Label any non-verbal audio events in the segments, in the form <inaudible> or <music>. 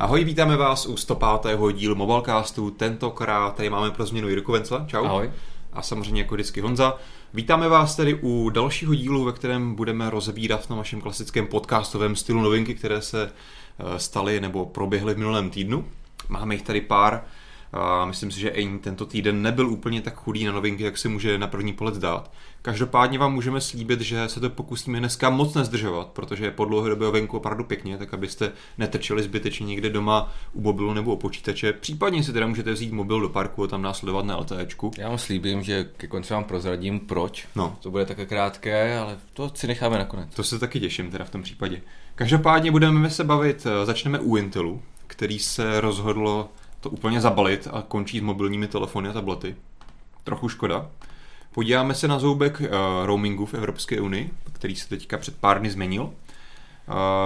Ahoj, vítáme vás u 105. dílu Mobilecastu. Tentokrát tady máme pro změnu Jirku Vencla. Čau. Ahoj. A samozřejmě jako vždycky Honza. Vítáme vás tedy u dalšího dílu, ve kterém budeme rozebírat na našem klasickém podcastovém stylu novinky, které se eh, staly nebo proběhly v minulém týdnu. Máme jich tady pár. A myslím si, že ani tento týden nebyl úplně tak chudý na novinky, jak se může na první pohled zdát. Každopádně vám můžeme slíbit, že se to pokusíme dneska moc nezdržovat, protože je po dlouhé době venku opravdu pěkně, tak abyste netrčeli zbytečně někde doma u mobilu nebo u počítače. Případně si teda můžete vzít mobil do parku a tam následovat na LTEčku. Já vám slíbím, že ke konci vám prozradím proč. No. To bude také krátké, ale to si necháme nakonec. To se taky těším teda v tom případě. Každopádně budeme se bavit, eh, začneme u Intelu, který se rozhodlo to úplně zabalit a končí s mobilními telefony a tablety. Trochu škoda. Podíváme se na zoubek uh, roamingu v Evropské unii, který se teďka před pár dny změnil. Uh,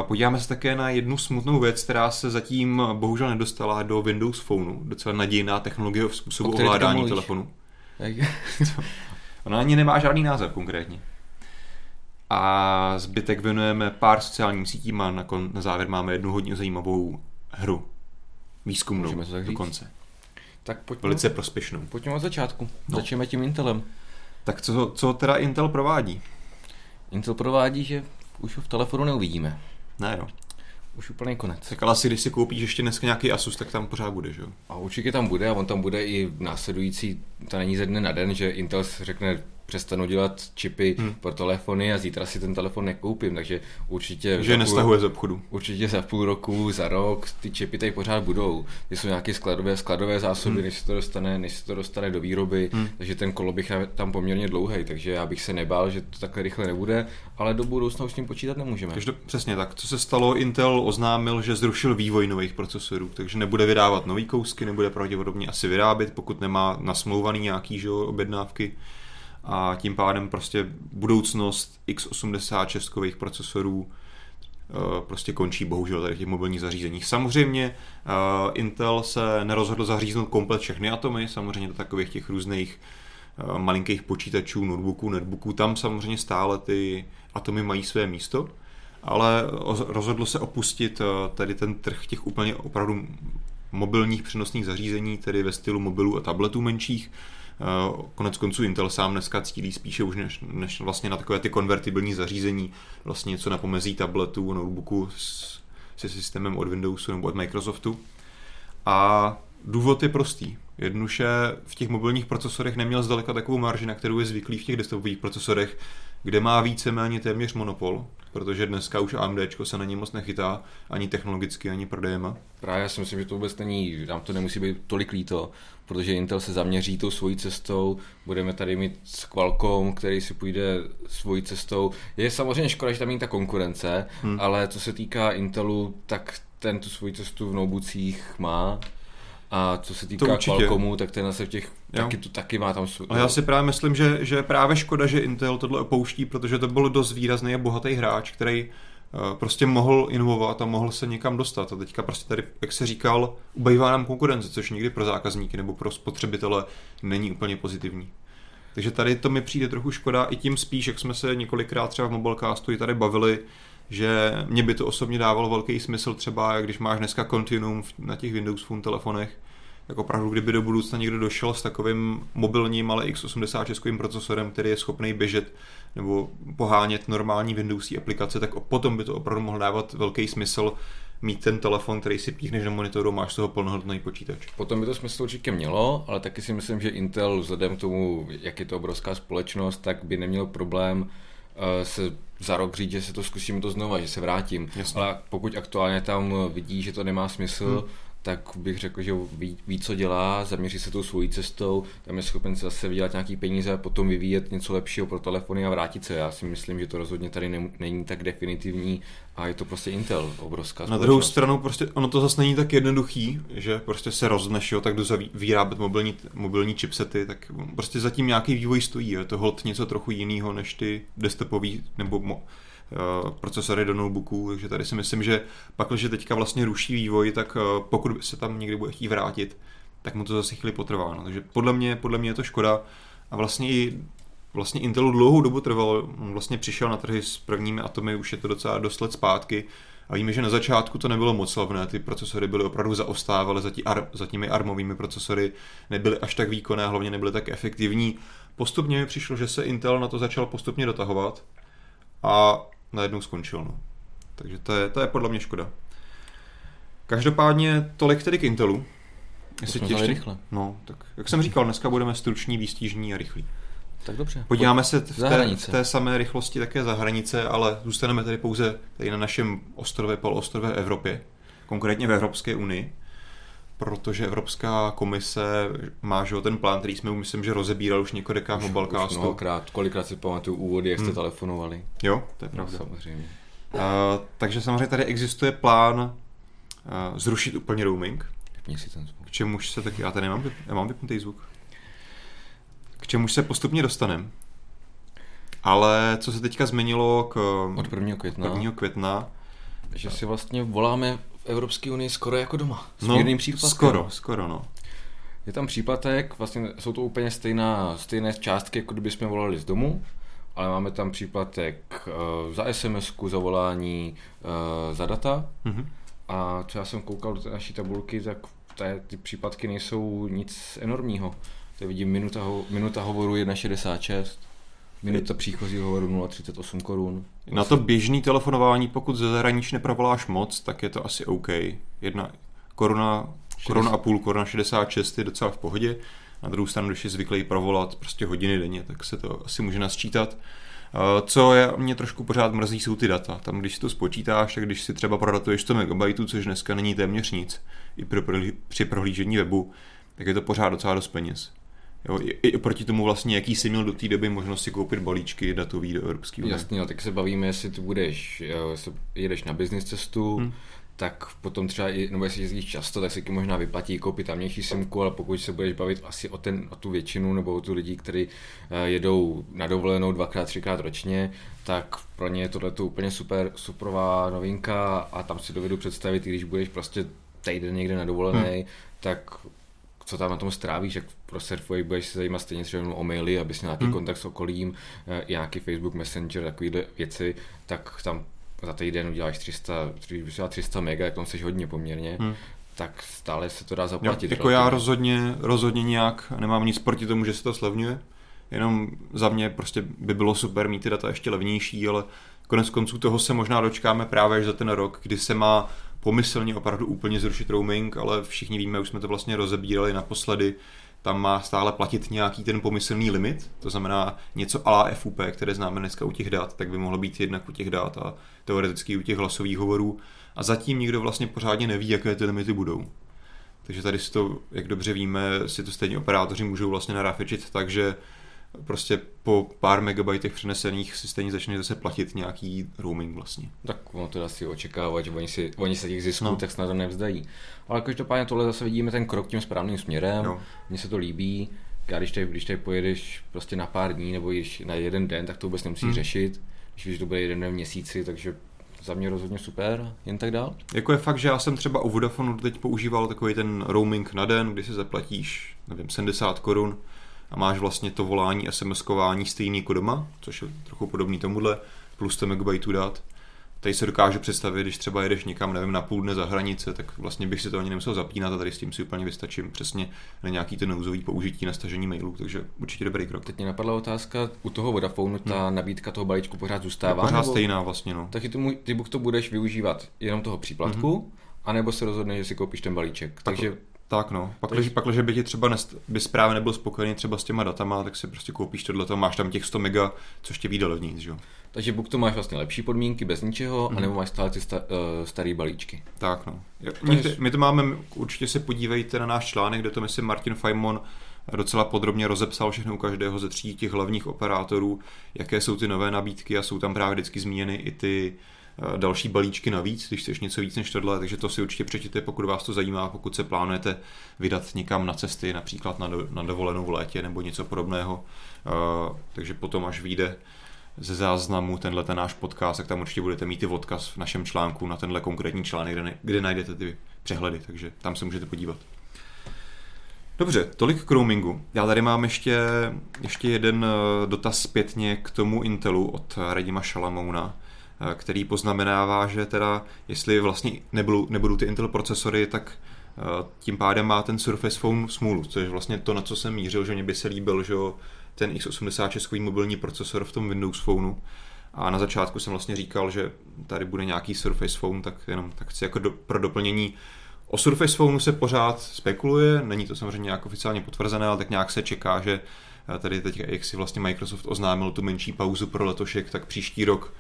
podíváme se také na jednu smutnou věc, která se zatím bohužel nedostala do Windows Phoneu, docela nadějná technologie v způsobu ovládání telefonu. <laughs> Ona ani nemá žádný název konkrétně. A zbytek věnujeme pár sociálním sítím a na, kon, na závěr máme jednu hodně zajímavou hru. Výzkumnou Můžeme to tak dokonce. Tak pojďme, Velice prospěšnou. pojďme od začátku. No. No. Začneme tím Intelem. Tak co, co teda Intel provádí? Intel provádí, že už ho v telefonu neuvidíme. Ne jo. Už úplný konec. Tak ale asi když si koupíš ještě dneska nějaký Asus, tak tam pořád bude, že jo? A určitě tam bude a on tam bude i následující, to není ze dne na den, že Intel řekne, přestanu dělat čipy Hmm. pro telefony a zítra si ten telefon nekoupím, takže určitě... Že je nestahuje z obchodu. Určitě za půl roku, za rok ty čipy tady pořád budou. Ty jsou nějaké skladové, skladové zásoby, Hmm. než, se to dostane, než se to dostane do výroby, Hmm. takže ten koloběh je tam poměrně dlouhý, takže já bych se nebál, že to takhle rychle nebude, ale do budoucna už s tím počítat nemůžeme. Takže přesně tak. Co se stalo, Intel oznámil, že zrušil vývoj nových procesorů, takže nebude vydávat nový kousky, nebude pravděpodobně asi vyrábět, pokud nemá nasmlouvaný nějaký že, objednávky. A tím pádem prostě budoucnost x86 kových procesorů eh, prostě končí bohužel tady v těch mobilních zařízeních. Samozřejmě eh, Intel se nerozhodl zaříznout komplet všechny atomy, samozřejmě do takových těch různých eh, malinkých počítačů, notebooků, netbooků, tam samozřejmě stále ty atomy mají své místo, ale oz- rozhodlo se opustit tady ten trh těch úplně opravdu mobilních přenosných zařízení, tedy ve stylu mobilů a tabletů menších. Eh, Konec konců Intel sám dneska cílí spíše už než, než vlastně na takové ty konvertibilní zařízení, vlastně něco na pomezí tabletů, notebooku s, se systémem od Windowsu nebo od Microsoftu. A důvod je prostý. Jednoduše v těch mobilních procesorech neměl zdaleka takovou marži, na kterou je zvyklý v těch desktopových procesorech, kde má víceméně téměř monopol, protože dneska už AMD se na ně moc nechytá, ani technologicky, ani prodejema. Právě já si myslím, že to vůbec není, nám to nemusí být tolik líto, protože Intel se zaměří tou svojí cestou, budeme tady mít s Qualcomm, který si půjde svojí cestou. Je samozřejmě škoda, že tam není ta konkurence, Hmm. hmm. ale co se týká Intelu, tak ten tu svoji cestu v notebookích má. A co se týká. Qualcommu, tak ten zase v těch, Jo. taky, tu, taky má tam svůj... Ale já si právě myslím, že, že je právě škoda, že Intel tohle opouští, protože to byl dost výrazný a bohatý hráč, který eh, prostě mohl inovovat a mohl se někam dostat. A teďka prostě tady, jak se říkal, ubejvá nám konkurence, což nikdy pro zákazníky nebo pro spotřebitele není úplně pozitivní. Takže tady to mi přijde trochu škoda i tím spíš, jak jsme se několikrát třeba v Mobilecastu i tady bavili, že mě by to osobně dávalo velký smysl třeba, když máš dneska Continuum na těch Windows Phone telefonech, tak opravdu, kdyby do budoucna někdo došel s takovým mobilním, ale x86 procesorem, který je schopný běžet nebo pohánět normální Windowsí aplikace, tak potom by to opravdu mohl dávat velký smysl mít ten telefon, který si píchneš do monitoru, máš z toho plnohodnotný počítač. Potom by to smysl určitě mělo, ale taky si myslím, že Intel vzhledem k tomu, jak je to obrovská společnost, tak by neměl problém eh, se za rok říct, že se to zkusíme to znova, že se vrátím. Jasně. Ale pokud aktuálně tam vidí, že to nemá smysl, Hmm. Tak bych řekl, že ví, ví, co dělá, zaměří se tou svojí cestou, tam je schopen se zase vydělat nějaký peníze a potom vyvíjet něco lepšího pro telefony a vrátit se. Já si myslím, že to rozhodně tady ne, není tak definitivní a je to prostě Intel, obrovská Na druhou společnost. stranu prostě ono to zase není tak jednoduchý, že prostě se rozneš, jo, tak jdu vyrábět mobilní, mobilní chipsety, tak prostě zatím nějaký vývoj stojí, je to hold něco trochu jiného než ty desktopový nebo mo, procesory do notebooků, takže tady si myslím, že pak, když teďka vlastně ruší vývoj, tak uh, pokud se tam někdy bude chtít vrátit, tak mu to zase chvíli potrvá. No. Takže podle mě, podle mě je to škoda a vlastně i vlastně Intelu dlouhou dobu trvalo, on vlastně přišel na trhy s prvními atomy, už je to docela dost let zpátky, A víme, že na začátku to nebylo moc slavné, ty procesory byly opravdu zaostávaly za, tí ar, za těmi armovými procesory, nebyly až tak výkonné, hlavně nebyly tak efektivní. Postupně mi přišlo, že se Intel na to začal postupně dotahovat a najednou skončil. No. Takže to je, to je podle mě škoda. Každopádně tolik tedy k Intelu. Jestli to ještě... rychle. No, tak jak jsem říkal, dneska budeme struční, výstížní a rychlí. Tak dobře. Podíváme se v té, v té samé rychlosti také za hranice, ale zůstaneme tady pouze tady na našem ostrově, poloostrově Evropě, konkrétně v Evropské unii, protože Evropská komise má že ten plán, který jsme myslím, že rozebíral už několikrát v Mobilecastu. Mnohokrát, kolikrát si pamatuju úvody, jak jste hmm. telefonovali. Jo, to je no, pravda. No, samozřejmě. Uh, takže samozřejmě tady existuje plán uh, zrušit úplně roaming. si ten zvuk. K čemuž se taky, já tady nemám, já mám vypnutý zvuk k čemu se postupně dostaneme. Ale co se teďka změnilo k, od 1. května, 1. května že si vlastně voláme v Evropské unii skoro jako doma. S no, mírným příplatkem. Skoro, skoro, no. Je tam příplatek, vlastně jsou to úplně stejná, stejné částky, jako kdyby jsme volali z domu, ale máme tam příplatek uh, za SMS, za volání, uh, za data. Mm-hmm. A co já jsem koukal do té naší tabulky, tak té, ty příplatky nejsou nic enormního. Tady vidím minuta, ho, minuta hovoru 1,66, minuta příchozího hovoru 0,38 korun. Na to běžný telefonování, pokud ze zahraničí neprovoláš moc, tak je to asi OK. Jedna koruna, koruna a půl, koruna 66 je docela v pohodě. Na druhou stranu, když je zvyklý provolat prostě hodiny denně, tak se to asi může nasčítat. Co je, mě trošku pořád mrzí, jsou ty data. Tam, když si to spočítáš, tak když si třeba prodatuješ 100 MB, což dneska není téměř nic, i pro, při prohlížení webu, tak je to pořád docela dost peněz. Jo, i, i proti tomu vlastně, jaký jsi měl do té doby možnost si koupit balíčky datový do Evropské unie. Jasně, no, tak se bavíme, jestli tu budeš, jestli jedeš na business cestu, hmm. tak potom třeba, nebo jestli jezdíš často, tak se ti možná vyplatí koupit tamnější simku, ale pokud se budeš bavit asi o, ten, o tu většinu nebo o tu lidi, kteří eh, jedou na dovolenou dvakrát, třikrát ročně, tak pro ně je tohle úplně super, superová novinka a tam si dovedu představit, když budeš prostě týden někde na dovolené, hmm. tak co tam na tom strávíš, jak pro surfuj, budeš se zajímat stejně třeba o maily, abys měl nějaký hmm. kontakt s okolím, eh, nějaký Facebook Messenger, takovýhle věci, tak tam za týden uděláš 300, 300 mega, jak tam jsi hodně poměrně, hmm. tak stále se to dá zaplatit. Jo, jako já rozhodně, rozhodně nějak nemám nic proti tomu, že se to slevňuje, jenom za mě prostě by bylo super mít ty data ještě levnější, ale konec konců toho se možná dočkáme právě až za ten rok, kdy se má pomyslně opravdu úplně zrušit roaming, ale všichni víme, už jsme to vlastně rozebírali naposledy, tam má stále platit nějaký ten pomyslný limit, to znamená něco ala FUP, které známe dneska u těch dat, tak by mohlo být jednak u těch dat a teoreticky u těch hlasových hovorů. A zatím nikdo vlastně pořádně neví, jaké ty limity budou. Takže tady si to, jak dobře víme, si to stejně operátoři můžou vlastně naráfečit tak, že prostě po pár megabajtech přenesených si stejně začne zase platit nějaký roaming vlastně. Tak ono to asi očekávat, že oni, si, oni se těch zisků no. tak snad nevzdají. Ale každopádně tohle zase vidíme ten krok tím správným směrem, mně se to líbí, já když tady, když tady pojedeš prostě na pár dní nebo již na jeden den, tak to vůbec nemusíš hmm. řešit, když to bude jeden den v měsíci, takže za mě rozhodně super, jen tak dál. Jako je fakt, že já jsem třeba u Vodafonu teď používal takový ten roaming na den, kdy si zaplatíš, nevím, 70 korun a máš vlastně to volání, SMS-kování stejný jako doma, což je trochu podobný tomuhle, plus 100 MB dat. Tady se dokážu představit, když třeba jedeš někam, nevím, na půl dne za hranice, tak vlastně bych si to ani nemusel zapínat a tady s tím si úplně vystačím přesně na nějaký ten nouzový použití na stažení mailů, takže určitě dobrý krok. Teď mě napadla otázka, u toho Vodafone ta hmm. nabídka toho balíčku pořád zůstává? Je pořád nebo... stejná vlastně, no. Tak ty, ty buď to budeš využívat jenom toho příplatku, hmm. anebo se rozhodneš, že si koupíš ten balíček. Tak takže tak no, pak, když, pak, by ti třeba nest, by právě nebyl spokojený třeba s těma datama, tak si prostě koupíš tohle, máš tam těch 100 mega, což tě vyjde levnějc, že jo. Takže buď to máš vlastně lepší podmínky bez ničeho, mm. anebo máš stále ty sta, uh, starý balíčky. Tak no. My, my to máme, určitě se podívejte na náš článek, kde to myslím Martin Feynman docela podrobně rozepsal všechno u každého ze tří těch hlavních operátorů, jaké jsou ty nové nabídky a jsou tam právě vždycky zmíněny i ty Eh, další balíčky navíc, když chceš něco víc než tohle, takže to si určitě přečtěte, pokud vás to zajímá, pokud se plánujete vydat někam na cesty, například na, do, na dovolenou v létě nebo něco podobného. Uh, takže potom, až vyjde ze záznamu tenhle ten náš podcast, tak tam určitě budete mít i odkaz v našem článku na tenhle konkrétní článek, kde, kde najdete ty přehledy, takže tam se můžete podívat. Dobře, tolik k roamingu. Já tady mám ještě, ještě jeden eh, dotaz zpětně k tomu Intelu od Radima Šalamouna eh, který poznamenává, že teda jestli vlastně nebudou, nebudou ty Intel procesory, tak eh, tím pádem má ten Surface Phone smůlu, což je vlastně to, na co jsem mířil, že mě by se líbil, že ten x86 mobilní procesor v tom Windows Phoneu. A na začátku jsem vlastně říkal, že tady bude nějaký Surface Phone, tak jenom tak chci jako do, pro doplnění. O Surface Phoneu se pořád spekuluje, není to samozřejmě nějak oficiálně potvrzené, ale tak nějak se čeká, že tady teď, jak si vlastně Microsoft oznámil tu menší pauzu pro letošek, tak příští rok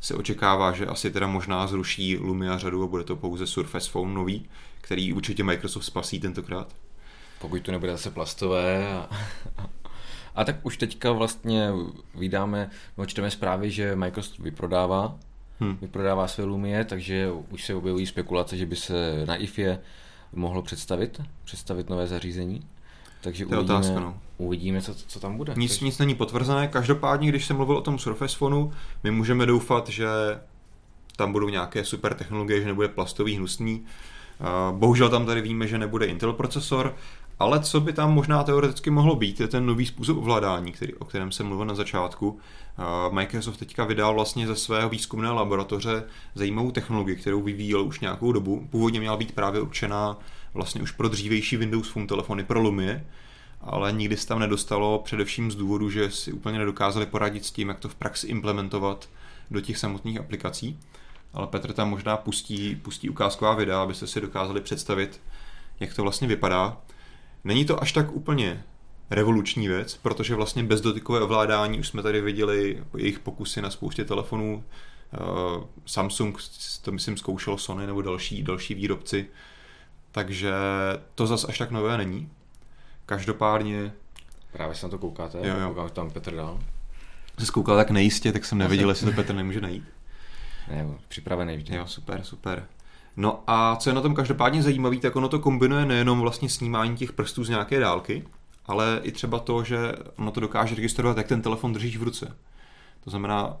se očekává, že asi teda možná zruší Lumia řadu a bude to pouze Surface Phone nový, který určitě Microsoft spasí tentokrát. Pokud to nebude zase plastové. A, a tak už teďka vlastně vydáme, no čteme zprávy, že Microsoft vyprodává, hmm. vyprodává své Lumie, takže už se objevují spekulace, že by se na IFE mohlo představit, představit nové zařízení. Takže to je uvidíme, otázka, no. uvidíme co, co tam bude. Nic, Takže... nic není potvrzené. Každopádně, když jsem mluvil o tom Surface Phoneu, my můžeme doufat, že tam budou nějaké super technologie, že nebude plastový hnusný. Bohužel tam tady víme, že nebude Intel procesor, ale co by tam možná teoreticky mohlo být, je ten nový způsob ovládání, který, o kterém jsem mluvil na začátku. Microsoft teďka vydal vlastně ze svého výzkumné laboratoře zajímavou technologii, kterou vyvíjel už nějakou dobu. Původně měla být právě určená vlastně už pro dřívější Windows Phone telefony pro Lumie, ale nikdy se tam nedostalo především z důvodu, že si úplně nedokázali poradit s tím, jak to v praxi implementovat do těch samotných aplikací. Ale Petr tam možná pustí, pustí ukázková videa, abyste si dokázali představit, jak to vlastně vypadá. Není to až tak úplně revoluční věc, protože vlastně bezdotykové ovládání už jsme tady viděli jejich pokusy na spoustě telefonů. Eh, Samsung to myslím zkoušel Sony nebo další, další výrobci takže to zas až tak nové není. Každopádně... Právě se na to koukáte, jo, jo. koukám tam Petr dál. Jsi koukal tak nejistě, tak jsem nevěděl, jestli to Petr nemůže najít. Ne, připravený vždy. Jo, super, super. No a co je na tom každopádně zajímavé, tak ono to kombinuje nejenom vlastně snímání těch prstů z nějaké dálky, ale i třeba to, že ono to dokáže registrovat, jak ten telefon držíš v ruce. To znamená,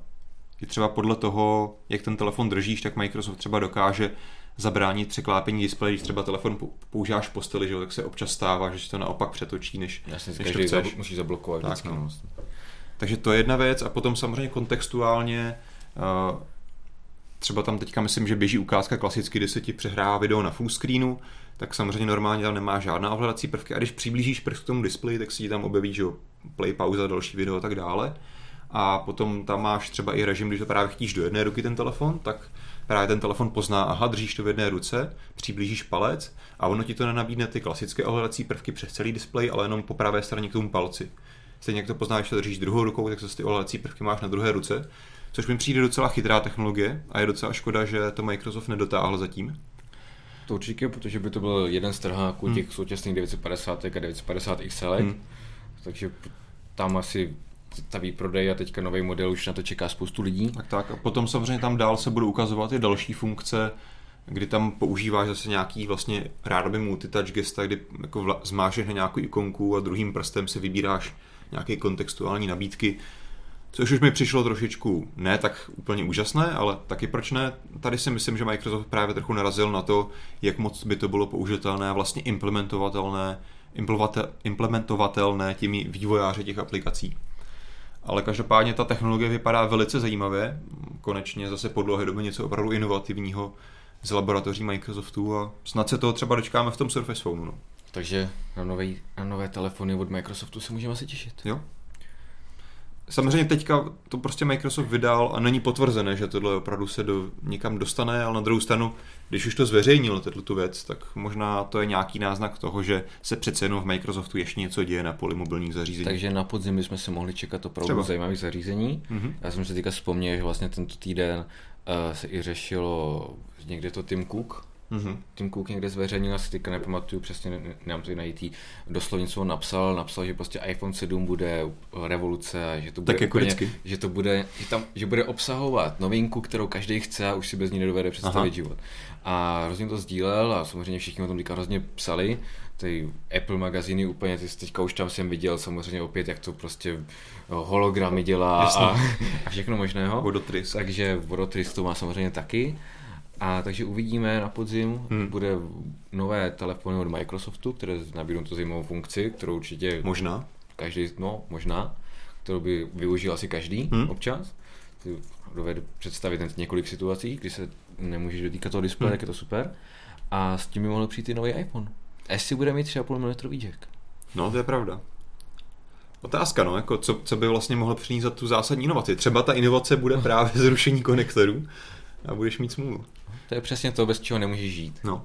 i třeba podle toho, jak ten telefon držíš, tak Microsoft třeba dokáže zabránit překlápení displeje, když třeba telefon používáš v posteli, že, tak se občas stává, že to naopak přetočí, než, Jasně, než to chceš. musí zablokovat tak, vždycky. No. Takže to je jedna věc a potom samozřejmě kontextuálně uh, třeba tam teďka myslím, že běží ukázka klasicky, kdy se ti přehrává video na full screenu, tak samozřejmě normálně tam nemá žádná ovladací prvky a když přiblížíš prst k tomu displeji, tak si ti tam objeví, že play, pauza, další video a tak dále. A potom tam máš třeba i režim, když to právě chtíš do jedné ruky ten telefon, tak právě ten telefon pozná, aha, držíš to v jedné ruce, přiblížíš palec a ono ti to nenabídne ty klasické ovladací prvky přes celý displej, ale jenom po pravé straně k tomu palci. Stejně jak to poznáš, že to držíš druhou rukou, tak zase ty ovladací prvky máš na druhé ruce, což mi přijde docela chytrá technologie a je docela škoda, že to Microsoft nedotáhl zatím. To určitě, protože by to byl jeden z trháků hmm. těch současných 950 a 950 XL, hmm. takže tam asi ta výprodej a teďka nový model už na to čeká spoustu lidí. Tak tak a potom samozřejmě tam dál se budou ukazovat i další funkce, kdy tam používáš zase nějaký vlastně rádoby multitouch gesta, kdy jako vla, zmášeš na nějakou ikonku a druhým prstem si vybíráš nějaké kontextuální nabídky, což už mi přišlo trošičku ne tak úplně úžasné, ale taky proč ne. Tady si myslím, že Microsoft právě trochu narazil na to, jak moc by to bylo použitelné a vlastně implementovatelné, implementovatelné těmi vývojáři těch aplikací. Ale každopádně ta technologie vypadá velice zajímavě. Konečně zase po dlouhé době něco opravdu inovativního z laboratoří Microsoftu a snad se toho třeba dočkáme v tom Surface Phone. No. Takže na, nové, na nové telefony od Microsoftu se můžeme asi těšit. Jo, Samozřejmě teďka to prostě Microsoft vydal a není potvrzené, že tohle opravdu se do, někam dostane, ale na druhou stranu, když už to zveřejnil, tu věc, tak možná to je nějaký náznak toho, že se přece jenom v Microsoftu ještě něco děje na poli mobilních zařízení. Takže na podzim bychom se mohli čekat opravdu Třeba. zajímavých zařízení. Mm-hmm. Já jsem si teďka vzpomněl, že vlastně tento týden uh, se i řešilo někde to Tim Cook, Mm-hmm. Tim Cook někde zveřejnil, asi teďka nepamatuju přesně, nemám to najít, doslovně co on napsal, napsal, že prostě iPhone 7 bude revoluce a že to bude tak jako úplně, že to bude, že, tam, že bude obsahovat novinku, kterou každý chce a už si bez ní nedovede představit Aha. život. A hrozně to sdílel a samozřejmě všichni o tom teďka hrozně psali, ty Apple magazíny úplně, ty teďka už tam jsem viděl samozřejmě opět, jak to prostě hologramy dělá a, a všechno možného. Vodotrys. Takže Vodotrys to má samozřejmě taky. A takže uvidíme na podzim, hmm. bude nové telefony od Microsoftu, které nabídnou tu zajímavou funkci, kterou určitě... Možná. Každý, no, možná, kterou by využil asi každý hmm. občas. dovedu představit několik situací, kdy se nemůžeš dotýkat toho displeje, Hmm. tak je to super. A s tím by mohl přijít i nový iPhone. Jestli bude mít 3,5 mm jack. No, to je pravda. Otázka, no, jako co, co by vlastně mohlo přinést za tu zásadní inovaci. Třeba ta inovace bude <laughs> právě zrušení konektorů a budeš mít smůlu. To je přesně to, bez čeho nemůžeš žít. No,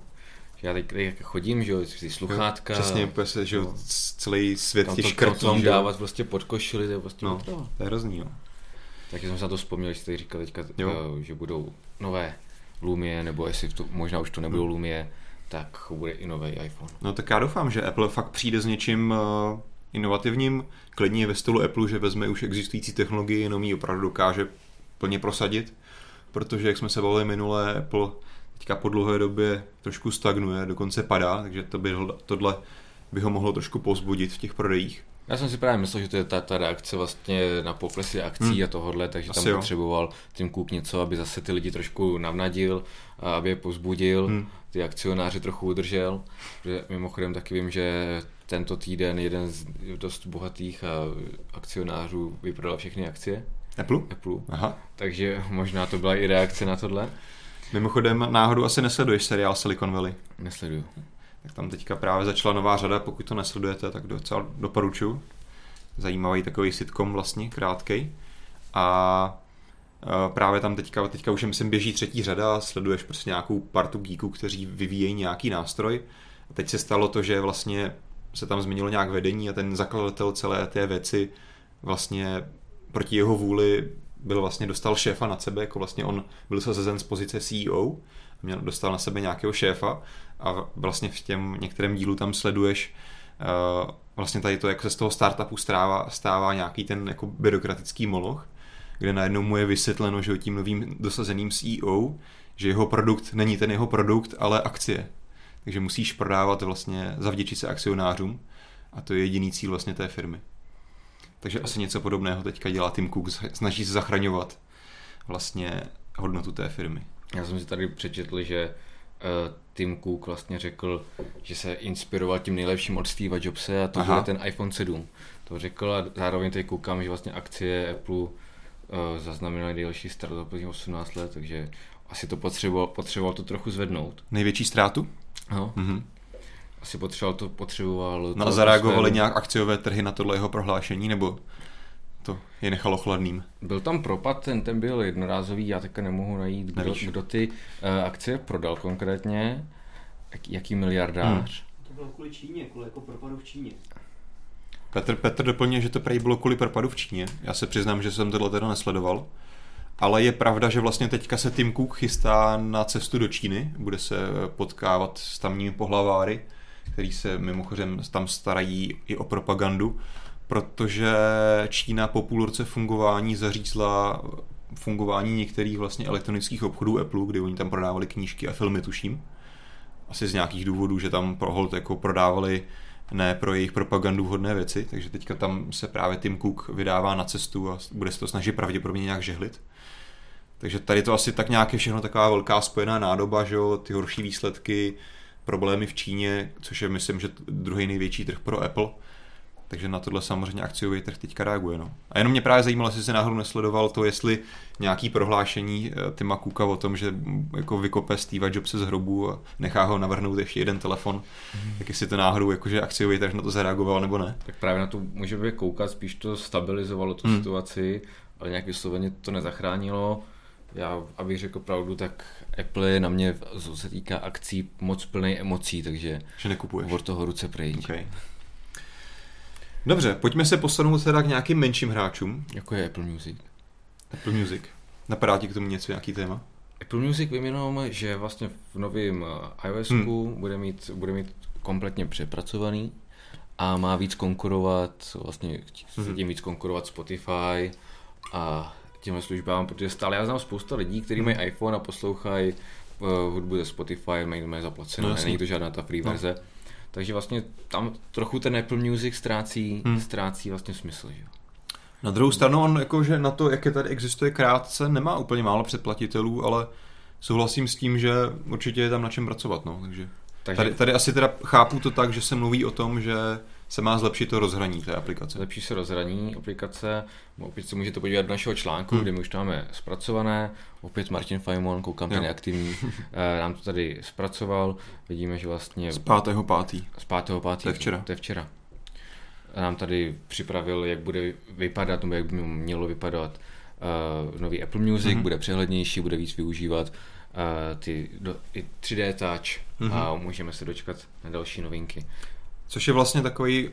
Že Já teď jak chodím, že jo, ty sluchátka. přesně, prostě, že jo, no. celý svět těch škrtů, že jo. dávat prostě pod košili, to je prostě No, to je hrozný, no. Takže jsem se na to vzpomněl, že jste tady říkal teďka, Jo. eh, že budou nové Lumie, nebo jestli to, možná už to nebudou Lumie, tak bude i nový iPhone. No tak já doufám, že Apple fakt přijde s něčím uh, inovativním, klidně je ve stylu Apple, že vezme už existující technologii, jenom ji opravdu dokáže plně prosadit, protože jak jsme se bavili minule, Apple teďka po dlouhé době trošku stagnuje, dokonce padá, takže to by, tohle by ho mohlo trošku pozbudit v těch prodejích. Já jsem si právě myslel, že to je ta, ta reakce vlastně na poklesy akcí Hmm. a tohodle, takže Asi tam jo. potřeboval Tim Cook něco, aby zase ty lidi trošku navnadil, a aby je pozbudil, Hmm. ty akcionáře trochu udržel. Že mimochodem taky vím, že tento týden jeden z dost bohatých akcionářů vyprodal všechny akcie Apple? Apple, Aha. takže možná to byla i reakce na tohle. Mimochodem náhodou asi nesleduješ seriál Silicon Valley. Nesleduju. Tak tam teďka právě začala nová řada, pokud to nesledujete, tak docela doporučuji. Zajímavý takový sitcom vlastně, krátkej. A e, právě tam teďka, teďka už myslím běží třetí řada, sleduješ prostě nějakou partu geeků, kteří vyvíjejí nějaký nástroj. A teď se stalo to, že vlastně se tam změnilo nějak vedení a ten zakladatel celé té věci vlastně proti jeho vůli byl vlastně dostal šéfa nad sebe, jako vlastně on byl sazezen z pozice CEO, měl, dostal na sebe nějakého šéfa a vlastně v těm některém dílu tam sleduješ uh, vlastně tady to, jak se z toho startupu stává, stává nějaký ten jako byrokratický moloch, kde najednou mu je vysvětleno, že tím novým dosazeným CEO, že jeho produkt není ten jeho produkt, ale akcie. Takže musíš prodávat vlastně, zavděčit se akcionářům a to je jediný cíl vlastně té firmy. Takže asi něco podobného teďka dělá Tim Cook, snaží se zachraňovat vlastně hodnotu té firmy. Já jsem si tady přečetl, že uh, Tim Cook vlastně řekl, že se inspiroval tím nejlepším od Steve Jobse a to Aha. byl ten iPhone 7. To řekl a zároveň tady koukám, že vlastně akcie Apple uh, zaznamenaly delší start za posledních 18 let, takže asi to potřeboval, potřeboval to trochu zvednout. Největší ztrátu? No, Mhm. Asi potřeboval to, potřeboval No to a nějak akciové trhy na tohle jeho prohlášení, nebo to je nechalo chladným? Byl tam propad, ten, ten byl jednorázový, já teďka nemohu najít, kdo, Nevíš. kdo ty uh, akcie prodal konkrétně, jak, jaký miliardář. To bylo kvůli Číně, kvůli jako propadu v Číně. Petr, Petr doplňuje, že to prej bylo kvůli propadu v Číně. Já se přiznám, že jsem tohle teda nesledoval. Ale je pravda, že vlastně teďka se Tim Cook chystá na cestu do Číny. Bude se potkávat s tamními pohlaváry, který se mimochodem tam starají i o propagandu, protože Čína po půl roce fungování zařízla fungování některých vlastně elektronických obchodů Apple, kdy oni tam prodávali knížky a filmy, tuším. Asi z nějakých důvodů, že tam pro hold jako prodávali ne pro jejich propagandu vhodné věci, takže teďka tam se právě Tim Cook vydává na cestu a bude se to snažit pravděpodobně nějak žehlit. Takže tady to asi tak nějak je všechno taková velká spojená nádoba, že jo, ty horší výsledky, problémy v Číně, což je myslím, že druhý největší trh pro Apple. Takže na tohle samozřejmě akciový trh teďka reaguje. No. A jenom mě právě zajímalo, jestli se náhodou nesledoval to, jestli nějaký prohlášení eh, Tima Cooka o tom, že jako vykope Steve Jobse z hrobu a nechá ho navrhnout ještě jeden telefon, mm. tak jestli to náhodou jakože akciový trh na to zareagoval nebo ne. Tak právě na to můžeme koukat, spíš to stabilizovalo tu Hmm. hmm. situaci, ale nějak vysloveně to nezachránilo. Já, abych řekl pravdu, tak Apple je na mě, co se týká akcí, moc plný emocí, takže Že nekupuješ. od toho ruce pryč. Okay. Dobře, pojďme se posunout teda k nějakým menším hráčům. Jako je Apple Music. Apple Music. Napadá ti k tomu něco, nějaký téma? Apple Music vím jenom, že vlastně v novém iOSku hmm. bude, mít, bude mít kompletně přepracovaný a má víc konkurovat, vlastně Mhm. hmm. tím víc konkurovat Spotify a těmhle službám, protože stále já znám spousta lidí, kteří mají iPhone a poslouchají uh, hudbu ze Spotify, mají, mají zaplaceno, No, no, není to žádná ta free No. verze. Takže vlastně tam trochu ten Apple Music ztrácí, Hmm. hmm. ztrácí vlastně smysl. Že? Na druhou stranu on jakože na to, jak je tady existuje krátce, nemá úplně málo předplatitelů, ale souhlasím s tím, že určitě je tam na čem pracovat. No. Takže Takže tady, tady asi teda chápu to tak, že se mluví o tom, že se má zlepšit to rozhraní té aplikace. Zlepší se rozhraní aplikace, opět se můžete podívat do našeho článku, hmm. kde my už to máme zpracované. Opět Martin Fajmon, koukám, ten je aktivní, <laughs> eh, nám to tady zpracoval. Vidíme, že vlastně... Z pátého pátý. Z pátého pátý. To je včera. To je včera. Nám tady připravil, jak bude vypadat, nebo jak by mělo vypadat uh, nový Apple Music, mm-hmm. bude přehlednější, bude víc využívat uh, ty do, i 3D Touch mm-hmm. a můžeme se dočkat na další novinky. Což je vlastně takový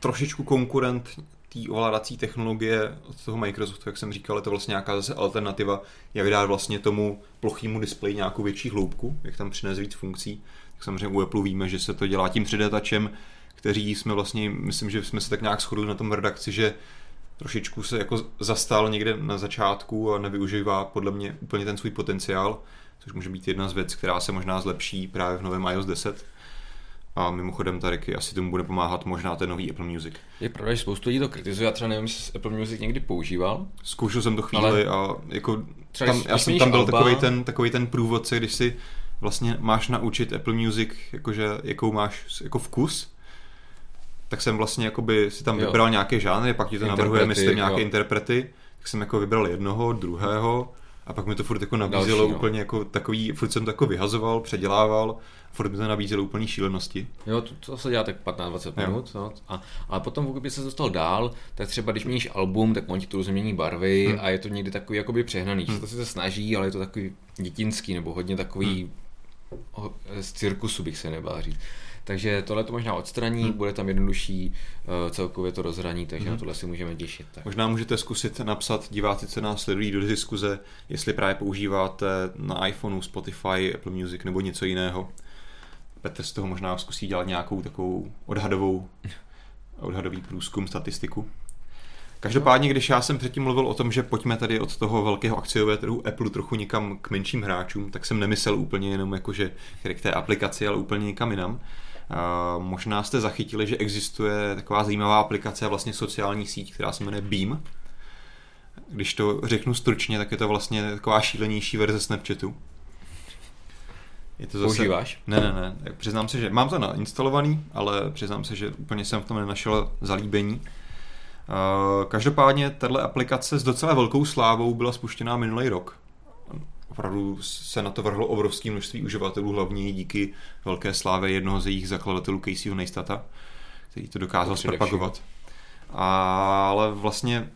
trošičku konkurent té ovládací technologie od toho Microsoftu, jak jsem říkal, je to vlastně nějaká zase alternativa, jak dát vlastně tomu plochýmu displeji nějakou větší hloubku, jak tam přinést víc funkcí. Tak samozřejmě u Apple víme, že se to dělá tím 3D touchem, kteří jsme vlastně, myslím, že jsme se tak nějak shodli na tom redakci, že trošičku se jako zastal někde na začátku a nevyužívá podle mě úplně ten svůj potenciál, což může být jedna z věcí, která se možná zlepší právě v novém iOS 10. A mimochodem Tariky asi tomu bude pomáhat možná ten nový Apple Music. Je pravda, že spoustu lidí to kritizuje, já třeba nevím, jestli Apple Music někdy používal. Zkoušel jsem to chvíli Ale a jako tam, já jsem tam byl Alba... takový ten, takový ten průvodce, když si vlastně máš naučit Apple Music, jakože, jakou máš jako vkus, tak jsem vlastně jakoby si tam jo. vybral nějaké žánry, pak ti to navrhuje, myslím, nějaké jo. interprety, tak jsem jako vybral jednoho, druhého, a pak mi to furt jako nabízelo Další, no. úplně jako takový, furt jsem to jako vyhazoval, předělával, furt mi to nabízelo úplně šílenosti. Jo, to, to se dělá tak 15-20 minut. No. A, a potom, pokud by se dostal dál, tak třeba když měníš album, tak on ti tu různě mění barvy hmm. a je to někdy takový jakoby přehnaný. Hmm. Že to se snaží, ale je to takový dětinský nebo hodně takový hmm. z cirkusu bych se nebál říct. Takže tohle to možná odstraní, hmm. bude tam jednodušší uh, celkově to rozhraní, takže hmm. na tohle si můžeme těšit. Tak. Možná můžete zkusit napsat diváci, co nás sledují do diskuze, jestli právě používáte na iPhoneu Spotify, Apple Music nebo něco jiného. Petr z toho možná zkusí dělat nějakou takovou odhadovou <laughs> odhadový průzkum, statistiku. Každopádně, když já jsem předtím mluvil o tom, že pojďme tady od toho velkého akciového trhu Apple trochu někam k menším hráčům, tak jsem nemyslel úplně jenom jakože k té aplikaci, ale úplně někam jinam. Možná jste zachytili, že existuje taková zajímavá aplikace, vlastně sociální síť, která se jmenuje Beam. Když to řeknu stručně, tak je to vlastně taková šílenější verze Snapchatu. Je to zase... Používáš? Ne, ne, ne. Přiznám se, že mám to nainstalovaný, ale přiznám se, že úplně jsem v tom nenašel zalíbení. Každopádně tahle aplikace s docela velkou slávou byla spuštěná minulý rok opravdu se na to vrhlo obrovské množství uživatelů, hlavně díky velké slávě jednoho z jejich zakladatelů Caseyho Neistata, který to dokázal zpropagovat. Ale vlastně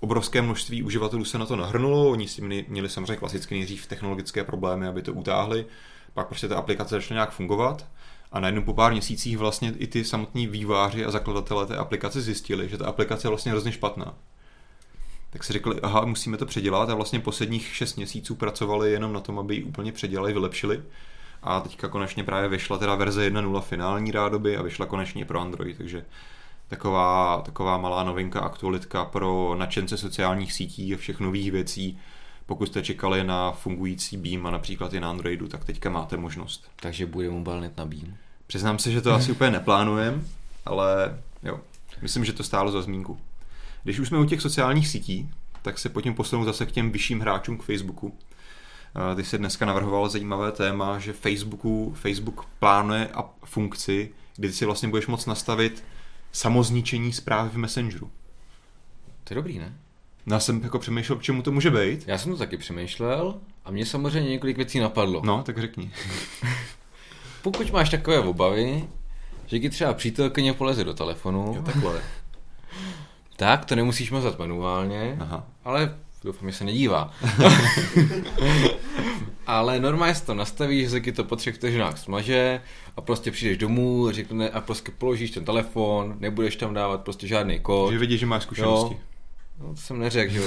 obrovské množství uživatelů se na to nahrnulo, oni si měli samozřejmě klasicky nejdřív technologické problémy, aby to utáhli, pak prostě ta aplikace začala nějak fungovat. A najednou po pár měsících vlastně i ty samotní výváři a zakladatelé té aplikace zjistili, že ta aplikace je vlastně hrozně špatná tak si řekli, aha, musíme to předělat a vlastně posledních šest měsíců pracovali jenom na tom, aby ji úplně předělali, vylepšili. A teďka konečně právě vyšla teda verze 1.0 finální rádoby a vyšla konečně pro Android, takže taková, taková malá novinka, aktualitka pro nadšence sociálních sítí a všech nových věcí. Pokud jste čekali na fungující Beam a například i na Androidu, tak teďka máte možnost. Takže bude mobilnet na Beam. Přiznám se, že to asi <laughs> úplně neplánujem, ale jo, myslím, že to stálo za zmínku. Když už jsme u těch sociálních sítí, tak se pojďme posunout zase k těm vyšším hráčům k Facebooku. Ty se dneska navrhoval zajímavé téma, že Facebooku, Facebook plánuje a funkci, kdy si vlastně budeš moct nastavit samozničení zprávy v Messengeru. To je dobrý, ne? No, já jsem jako přemýšlel, k čemu to může být. Já jsem to taky přemýšlel a mě samozřejmě několik věcí napadlo. No, tak řekni. <laughs> Pokud máš takové obavy, že ti třeba přítelkyně poleze do telefonu, jo, takhle. Tak to nemusíš mazat manuálně, Aha. ale doufám, že se nedívá. <laughs> ale normálně si to nastavíš, že to po třech vteřinách smaže a prostě přijdeš domů řekne, a prostě položíš ten telefon, nebudeš tam dávat prostě žádný kód. Že vidíš, že máš zkušenosti. Jo, No, to jsem neřekl, že jo.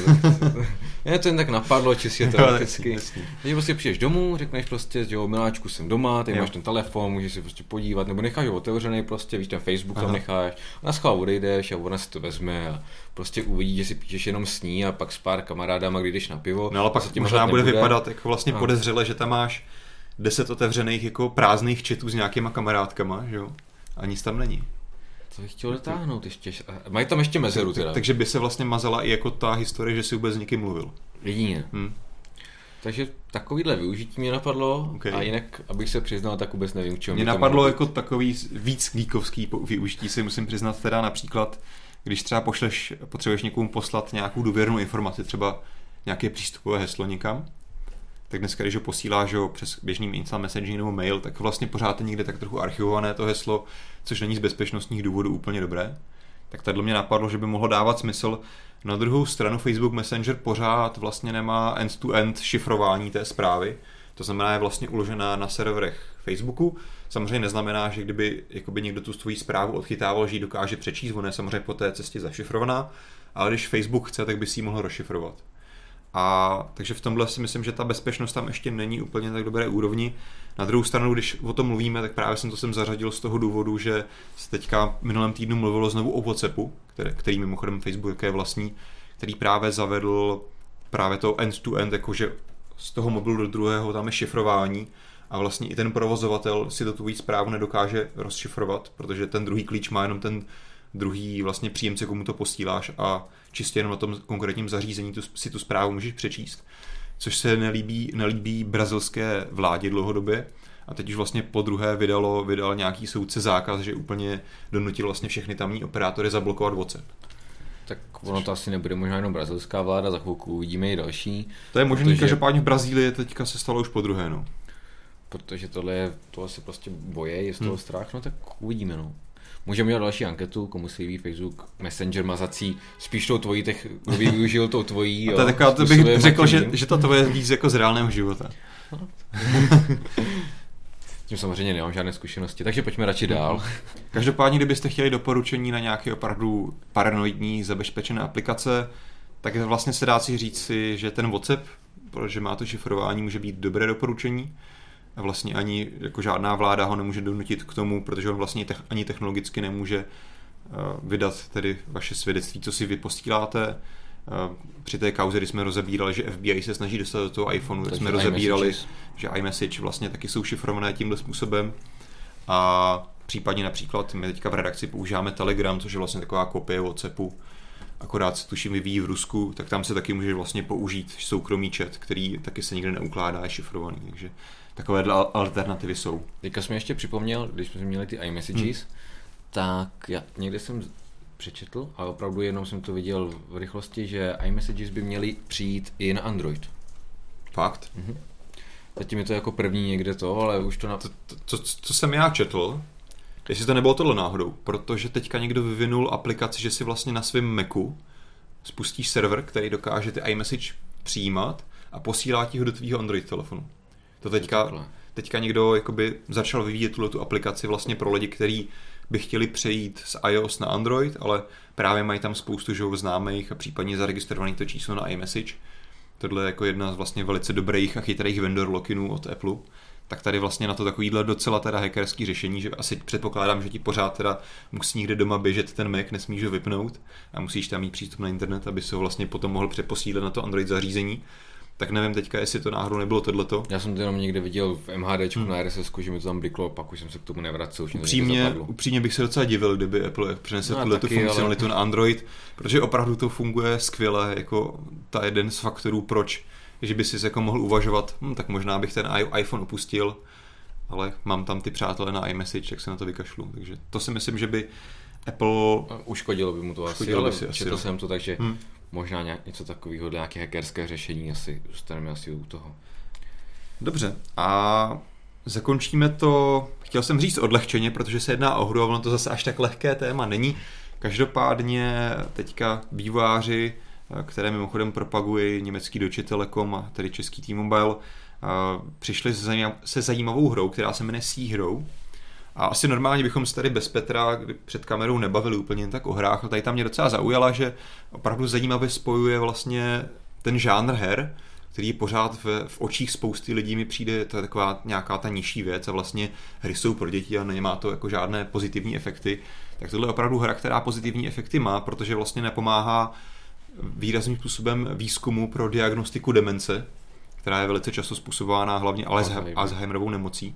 Mě <laughs> to jen tak napadlo čistě teoreticky. Takže prostě přijdeš domů, řekneš prostě, že jo, miláčku jsem doma, ty máš ten telefon, můžeš si prostě podívat, nebo necháš ho otevřený prostě, víš, ten Facebook Aha. tam necháš, na schvál odejdeš a ona si to vezme a prostě uvidí, že si píšeš jenom s ní a pak s pár kamarádama, když jdeš na pivo. No ale pak možná bude nebude. vypadat jako vlastně podezřele, že tam máš deset otevřených jako prázdných četů s nějakýma kamarádkama, že jo? A nic tam není. To bych chtěl dotáhnout ještě. Mají tam ještě mezeru teda. Takže by se vlastně mazala i jako ta historie, že si vůbec s někým mluvil. Jedině. Hmm. Takže takovýhle využití mě napadlo Okay. a jinak, abych se přiznal, tak vůbec nevím, k čemu Mě napadlo jako takový víc geekovský využití si musím přiznat teda například, když třeba pošleš, potřebuješ někomu poslat nějakou důvěrnou informaci, třeba nějaké přístupové heslo někam, tak dneska, když ho posíláš ho přes běžný instant messaging nebo mail, tak vlastně pořád je někde tak trochu archivované to heslo, což není z bezpečnostních důvodů úplně dobré. Tak tady mě napadlo, že by mohlo dávat smysl. Na druhou stranu Facebook Messenger pořád vlastně nemá end-to-end šifrování té zprávy. To znamená, je vlastně uložená na serverech Facebooku. Samozřejmě neznamená, že kdyby jakoby někdo tu svoji zprávu odchytával, že ji dokáže přečíst, ona je samozřejmě po té cestě zašifrovaná, ale když Facebook chce, tak by si ji mohl rozšifrovat. A takže v tomhle si myslím, že ta bezpečnost tam ještě není úplně tak dobré úrovni. Na druhou stranu, když o tom mluvíme, tak právě jsem to sem zařadil z toho důvodu, že se teďka minulém týdnu mluvilo znovu o WhatsAppu, který, který mimochodem Facebook je vlastní, který právě zavedl právě to end-to-end, jakože z toho mobilu do druhého tam je šifrování a vlastně i ten provozovatel si to tvojí zprávu nedokáže rozšifrovat, protože ten druhý klíč má jenom ten druhý vlastně příjemce, komu to posíláš a čistě jenom na tom konkrétním zařízení tu, si tu zprávu můžeš přečíst. Což se nelíbí, nelíbí brazilské vládě dlouhodobě a teď už vlastně po druhé vydalo, vydal nějaký soudce zákaz, že úplně donutil vlastně všechny tamní operátory zablokovat WhatsApp. Tak ono to asi nebude možná jenom brazilská vláda, za chvilku uvidíme i další. To je možné, Protože- každopádně v Brazílii teďka se stalo už po druhé, no. Protože tohle je, to asi prostě boje, je z toho Hmm. strach, no tak uvidíme, no. Můžeme udělat další anketu, komu se líbí Facebook Messenger mazací, spíš tou tvojí, tech, kdo by využil tou tvojí, A to je taková, to bych řekl, že, že to je víc jako z reálného života. <laughs> Tím samozřejmě nemám žádné zkušenosti, takže pojďme radši dál. <laughs> Každopádně, kdybyste chtěli doporučení na nějaké opravdu paranoidní zabezpečené aplikace, tak vlastně se dá si říct si, že ten WhatsApp, protože má to šifrování, může být dobré doporučení. A vlastně ani jako žádná vláda ho nemůže donutit k tomu, protože on vlastně te- ani technologicky nemůže eh, vydat tedy vaše svědectví, co si vy posíláte. Eh, Při té kauze, kdy jsme rozebírali, že FBI se snaží dostat do toho iPhoneu, tak Takže jsme rozebírali, iMessages. že iMessage vlastně taky jsou šifrované tímhle způsobem. A případně například my teďka v redakci používáme Telegram, což je vlastně taková kopie WhatsAppu, akorát se tuším vyvíjí v Rusku, tak tam se taky může vlastně použít soukromý chat, který taky se nikde neukládá, je šifrovaný, takže takovéhle al- alternativy jsou. Teďka jsem ještě připomněl, když jsme měli ty iMessages, Hmm. tak já někde jsem přečetl, ale opravdu jenom jsem to viděl v rychlosti, že iMessages by měly přijít i na Android. Fakt? Zatím je to jako první někde to, ale už to na... To, to, to, co jsem já četl, jestli to nebylo tohle náhodou, protože teďka někdo vyvinul aplikaci, že si vlastně na svém Macu spustíš server, který dokáže ty iMessage přijímat a posílá ti ho do tvýho Android telefonu. To teďka, teďka někdo jakoby začal vyvíjet tuhle tu aplikaci vlastně pro lidi, kteří by chtěli přejít z iOS na Android, ale právě mají tam spoustu jo, známých a případně zaregistrovaných to číslo na iMessage. Tohle je jako jedna z vlastně velice dobrých a chytrých vendor lock-inů od Apple. Tak tady vlastně na to takovýhle docela teda hackerský řešení, že asi předpokládám, že ti pořád teda musí někde doma běžet ten Mac, nesmíš ho vypnout a musíš tam mít přístup na internet, aby se ho vlastně potom mohl přeposílat na to Android zařízení. Tak nevím teďka, jestli to náhodou nebylo tohleto. Já jsem to jenom někde viděl v MHD hmm. na RSS, že mi to tam bliklo, pak už jsem se k tomu nevracel. Už Upřímně, upřímně bych se docela divil, kdyby Apple přinesl No, no, tuhle tu taky, ale- funkcionalitu na Android, protože opravdu to funguje skvěle, jako ta jeden z faktorů, proč, že by si jako mohl uvažovat, hm, tak možná bych ten iPhone opustil, ale mám tam ty přátelé na iMessage, tak se na to vykašlu. Takže to si myslím, že by Apple Uškodilo by mu to asi, Uškodilo ale si asi, četl no. jsem to, takže Hm. hmm. Možná něco takového, nějaké hackerské řešení asi zůstaneme asi u toho. Dobře, a zakončíme to, chtěl jsem říct odlehčeně, protože se jedná o hru a ono to zase až tak lehké téma není. Každopádně teďka vývojáři, které mimochodem propaguje německý Deutsche Telekom a tedy český T-Mobile, eh, přišli se zajímav- se zajímavou hrou, která se jmenuje Sea Hrou. A asi normálně bychom se tady bez Petra před kamerou nebavili úplně jen tak o hrách, ale tady tam mě docela zaujala, že opravdu zajímavě spojuje vlastně ten žánr her, který pořád v, v očích spousty lidí mi přijde, to je taková nějaká ta nižší věc a vlastně hry jsou pro děti a nemá to jako žádné pozitivní efekty. Tak tohle je opravdu hra, která pozitivní efekty má, protože vlastně nepomáhá výrazným způsobem výzkumu pro diagnostiku demence, která je velice často způsobována hlavně Alzhe- Alzheimer. Alzheimerovou nemocí.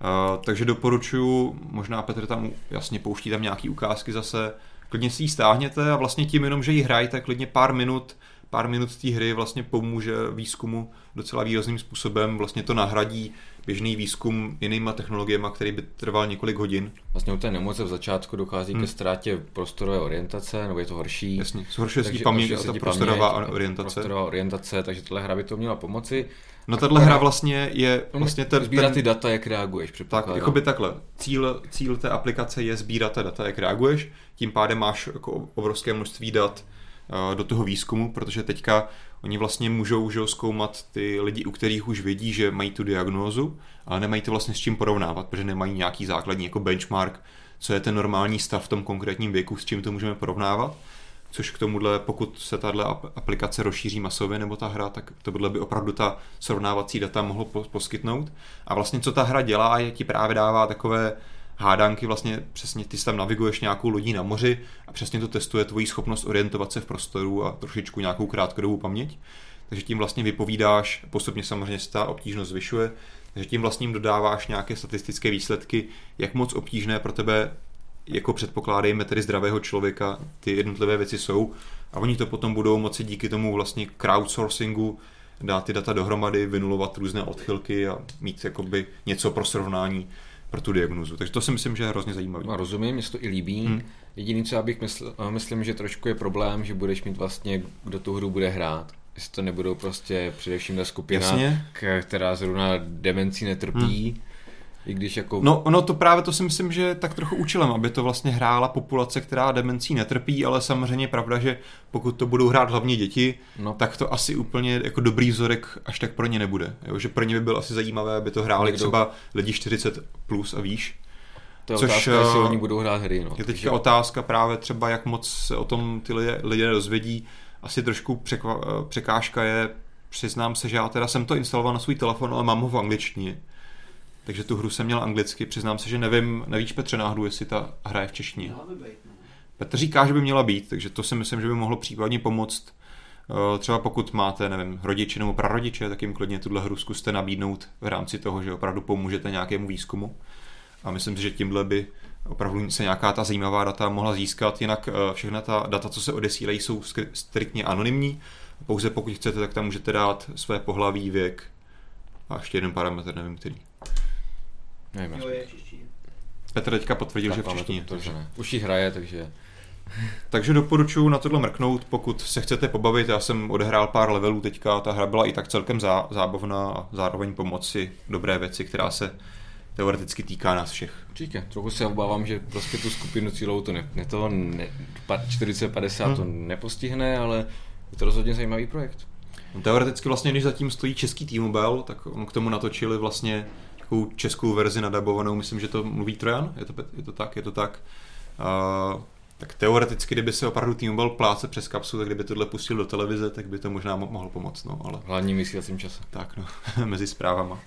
Uh, takže doporučuji, možná Petr tam jasně pouští tam nějaký ukázky zase, klidně si ji stáhněte a vlastně tím jenom, že ji hrajete klidně pár minut pár minut té hry vlastně pomůže výzkumu docela výrazným způsobem, vlastně to nahradí běžný výzkum jinýma technologiemi, který by trval několik hodin. Vlastně u té nemoce v začátku dochází hmm. ke ztrátě prostorové orientace, nebo je to horší. Jasně, zhoršuje se paměť a ta prostorová paměť, orientace. Prostorová orientace, takže tohle hra by to měla pomoci. No tahle hra vlastně je vlastně ten, Sbírat ty data, jak reaguješ. Tak, jako by takhle. Cíl, cíl té aplikace je sbírat ta data, jak reaguješ. Tím pádem máš jako obrovské množství dat uh, do toho výzkumu, protože teďka oni vlastně můžou že, zkoumat ty lidi, u kterých už vědí, že mají tu diagnózu, ale nemají to vlastně s čím porovnávat, protože nemají nějaký základní jako benchmark, co je ten normální stav v tom konkrétním věku, s čím to můžeme porovnávat což k tomuhle, pokud se tahle aplikace rozšíří masově nebo ta hra, tak to by opravdu ta srovnávací data mohlo poskytnout. A vlastně co ta hra dělá, je ti právě dává takové hádanky, vlastně přesně ty tam naviguješ nějakou lodí na moři a přesně to testuje tvoji schopnost orientovat se v prostoru a trošičku nějakou krátkodobou paměť. Takže tím vlastně vypovídáš, postupně samozřejmě se ta obtížnost zvyšuje, takže tím vlastně dodáváš nějaké statistické výsledky, jak moc obtížné pro tebe jako předpokládejme tedy zdravého člověka, ty jednotlivé věci jsou a oni to potom budou moci díky tomu vlastně crowdsourcingu dát ty data dohromady, vynulovat různé odchylky a mít jakoby něco pro srovnání pro tu diagnozu. Takže to si myslím, že je hrozně zajímavé. No, rozumím, mě to i líbí. Hmm. Jediný, co já bych mysl, myslím, že trošku je problém, že budeš mít vlastně, kdo tu hru bude hrát. Jestli to nebudou prostě především ta skupina, Jasně. která zrovna demencí netrpí, hmm i když jako... No, no to právě to si myslím, že tak trochu účelem, aby to vlastně hrála populace, která demencí netrpí, ale samozřejmě je pravda, že pokud to budou hrát hlavně děti, no. tak to asi úplně jako dobrý vzorek až tak pro ně nebude. Jo? Že pro ně by bylo asi zajímavé, aby to hráli Někdo... třeba lidi 40 plus a výš. To je Což, otázka, jestli eh, oni budou hrát hry. No. Je teďka Takže... otázka právě třeba, jak moc se o tom ty lidé, lidé dozvědí. Asi trošku překva, eh, překážka je, přiznám se, že já teda jsem to instaloval na svůj telefon, ale mám ho v angličtině takže tu hru jsem měl anglicky. Přiznám se, že nevím, nevíš Petře náhodou, jestli ta hra je v češtině. Petr říká, že by měla být, takže to si myslím, že by mohlo případně pomoct. Eh, třeba pokud máte, nevím, rodiče nebo prarodiče, tak jim klidně tuhle hru zkuste nabídnout v rámci toho, že opravdu pomůžete nějakému výzkumu. A myslím si, že tímhle by opravdu se nějaká ta zajímavá data mohla získat, jinak eh, všechna ta data, co se odesílají, jsou striktně anonymní. Pouze pokud chcete, tak tam můžete dát své pohlaví, věk a ještě jeden parametr, nevím který. Nevím, jo, je Petr teďka potvrdil, tak že v češtině. To, takže ne. Už jí hraje, takže... Takže doporučuji na tohle mrknout, pokud se chcete pobavit. Já jsem odehrál pár levelů teďka, ta hra byla i tak celkem zá, zábavná a zároveň pomoci dobré věci, která se teoreticky týká nás všech. Určitě, trochu se obávám, že prostě tu skupinu cílovou to ne, ne to ne, 40-50 hmm. to nepostihne, ale je to rozhodně zajímavý projekt. Teoreticky vlastně, když zatím stojí český T-Mobile, tak on k tomu natočili vlastně takovou českou verzi nadabovanou, myslím, že to mluví Trojan, je to, je to tak, je to tak. Uh, tak teoreticky, kdyby se opravdu tým byl pláce přes kapsu, tak kdyby tohle pustil do televize, tak by to možná mo- mohlo pomoct. No, ale... Hlavně vysílacím čase. Tak no, <laughs> mezi zprávama.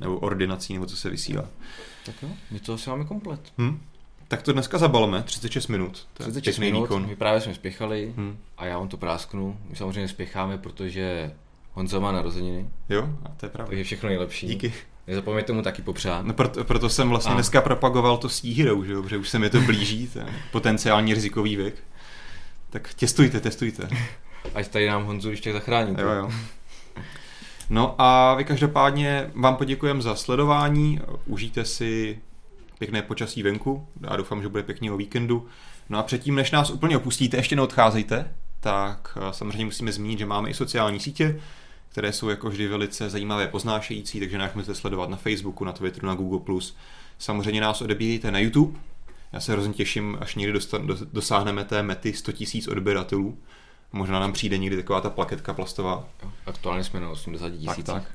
Nebo ordinací, nebo co se vysílá. Tak jo, my to asi máme komplet. Hmm. Tak to dneska zabalme, 36 minut. To 36 minut, výkon. my právě jsme spěchali hmm. a já vám to prásknu. My samozřejmě spěcháme, protože Honza má narozeniny. Jo, a to je pravda. Takže všechno nejlepší. Díky. Nezapomeňte mu taky popřát. No proto, proto jsem vlastně a. dneska propagoval to Sea Hero, že jo? protože už se mi to blíží, ten potenciální rizikový věk. Tak testujte, testujte. Ať tady nám Honzu ještě zachrání. Jo, jo. No a vy každopádně vám poděkujeme za sledování, užijte si pěkné počasí venku, já doufám, že bude pěkný o víkendu. No a předtím, než nás úplně opustíte, ještě neodcházejte, tak eh, samozřejmě musíme zmínit, že máme i sociální sítě, které jsou jako vždy velice zajímavé poznášející, takže nás můžete sledovat na Facebooku, na Twitteru, na Google+. Samozřejmě nás odebírejte na YouTube. Já se hrozně těším, až někdy dosáhneme té mety 100 000 odběratelů. Možná nám přijde někdy taková ta plaketka plastová. Aktuálně jsme na 80 tisíc. Tak, tak.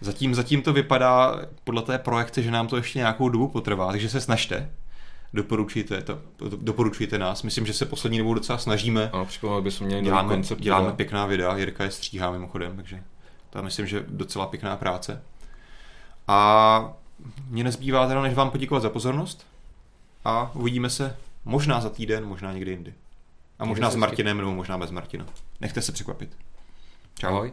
Zatím, zatím to vypadá podle té projekce, že nám to ještě nějakou dobu potrvá, takže se snažte. Doporučujte, to, doporučujte nás. Myslím, že se poslední dobou docela snažíme. Ano, připomínám, bychom měli děláme, koncept. Děláme videa. pěkná videa, Jirka je stříhá mimochodem, takže to myslím, že docela pěkná práce. A mě nezbývá teda, než vám poděkovat za pozornost a uvidíme se možná za týden, možná někdy jindy. A možná s Martinem, nebo možná bez Martina. Nechte se překvapit. Čau. Ahoj.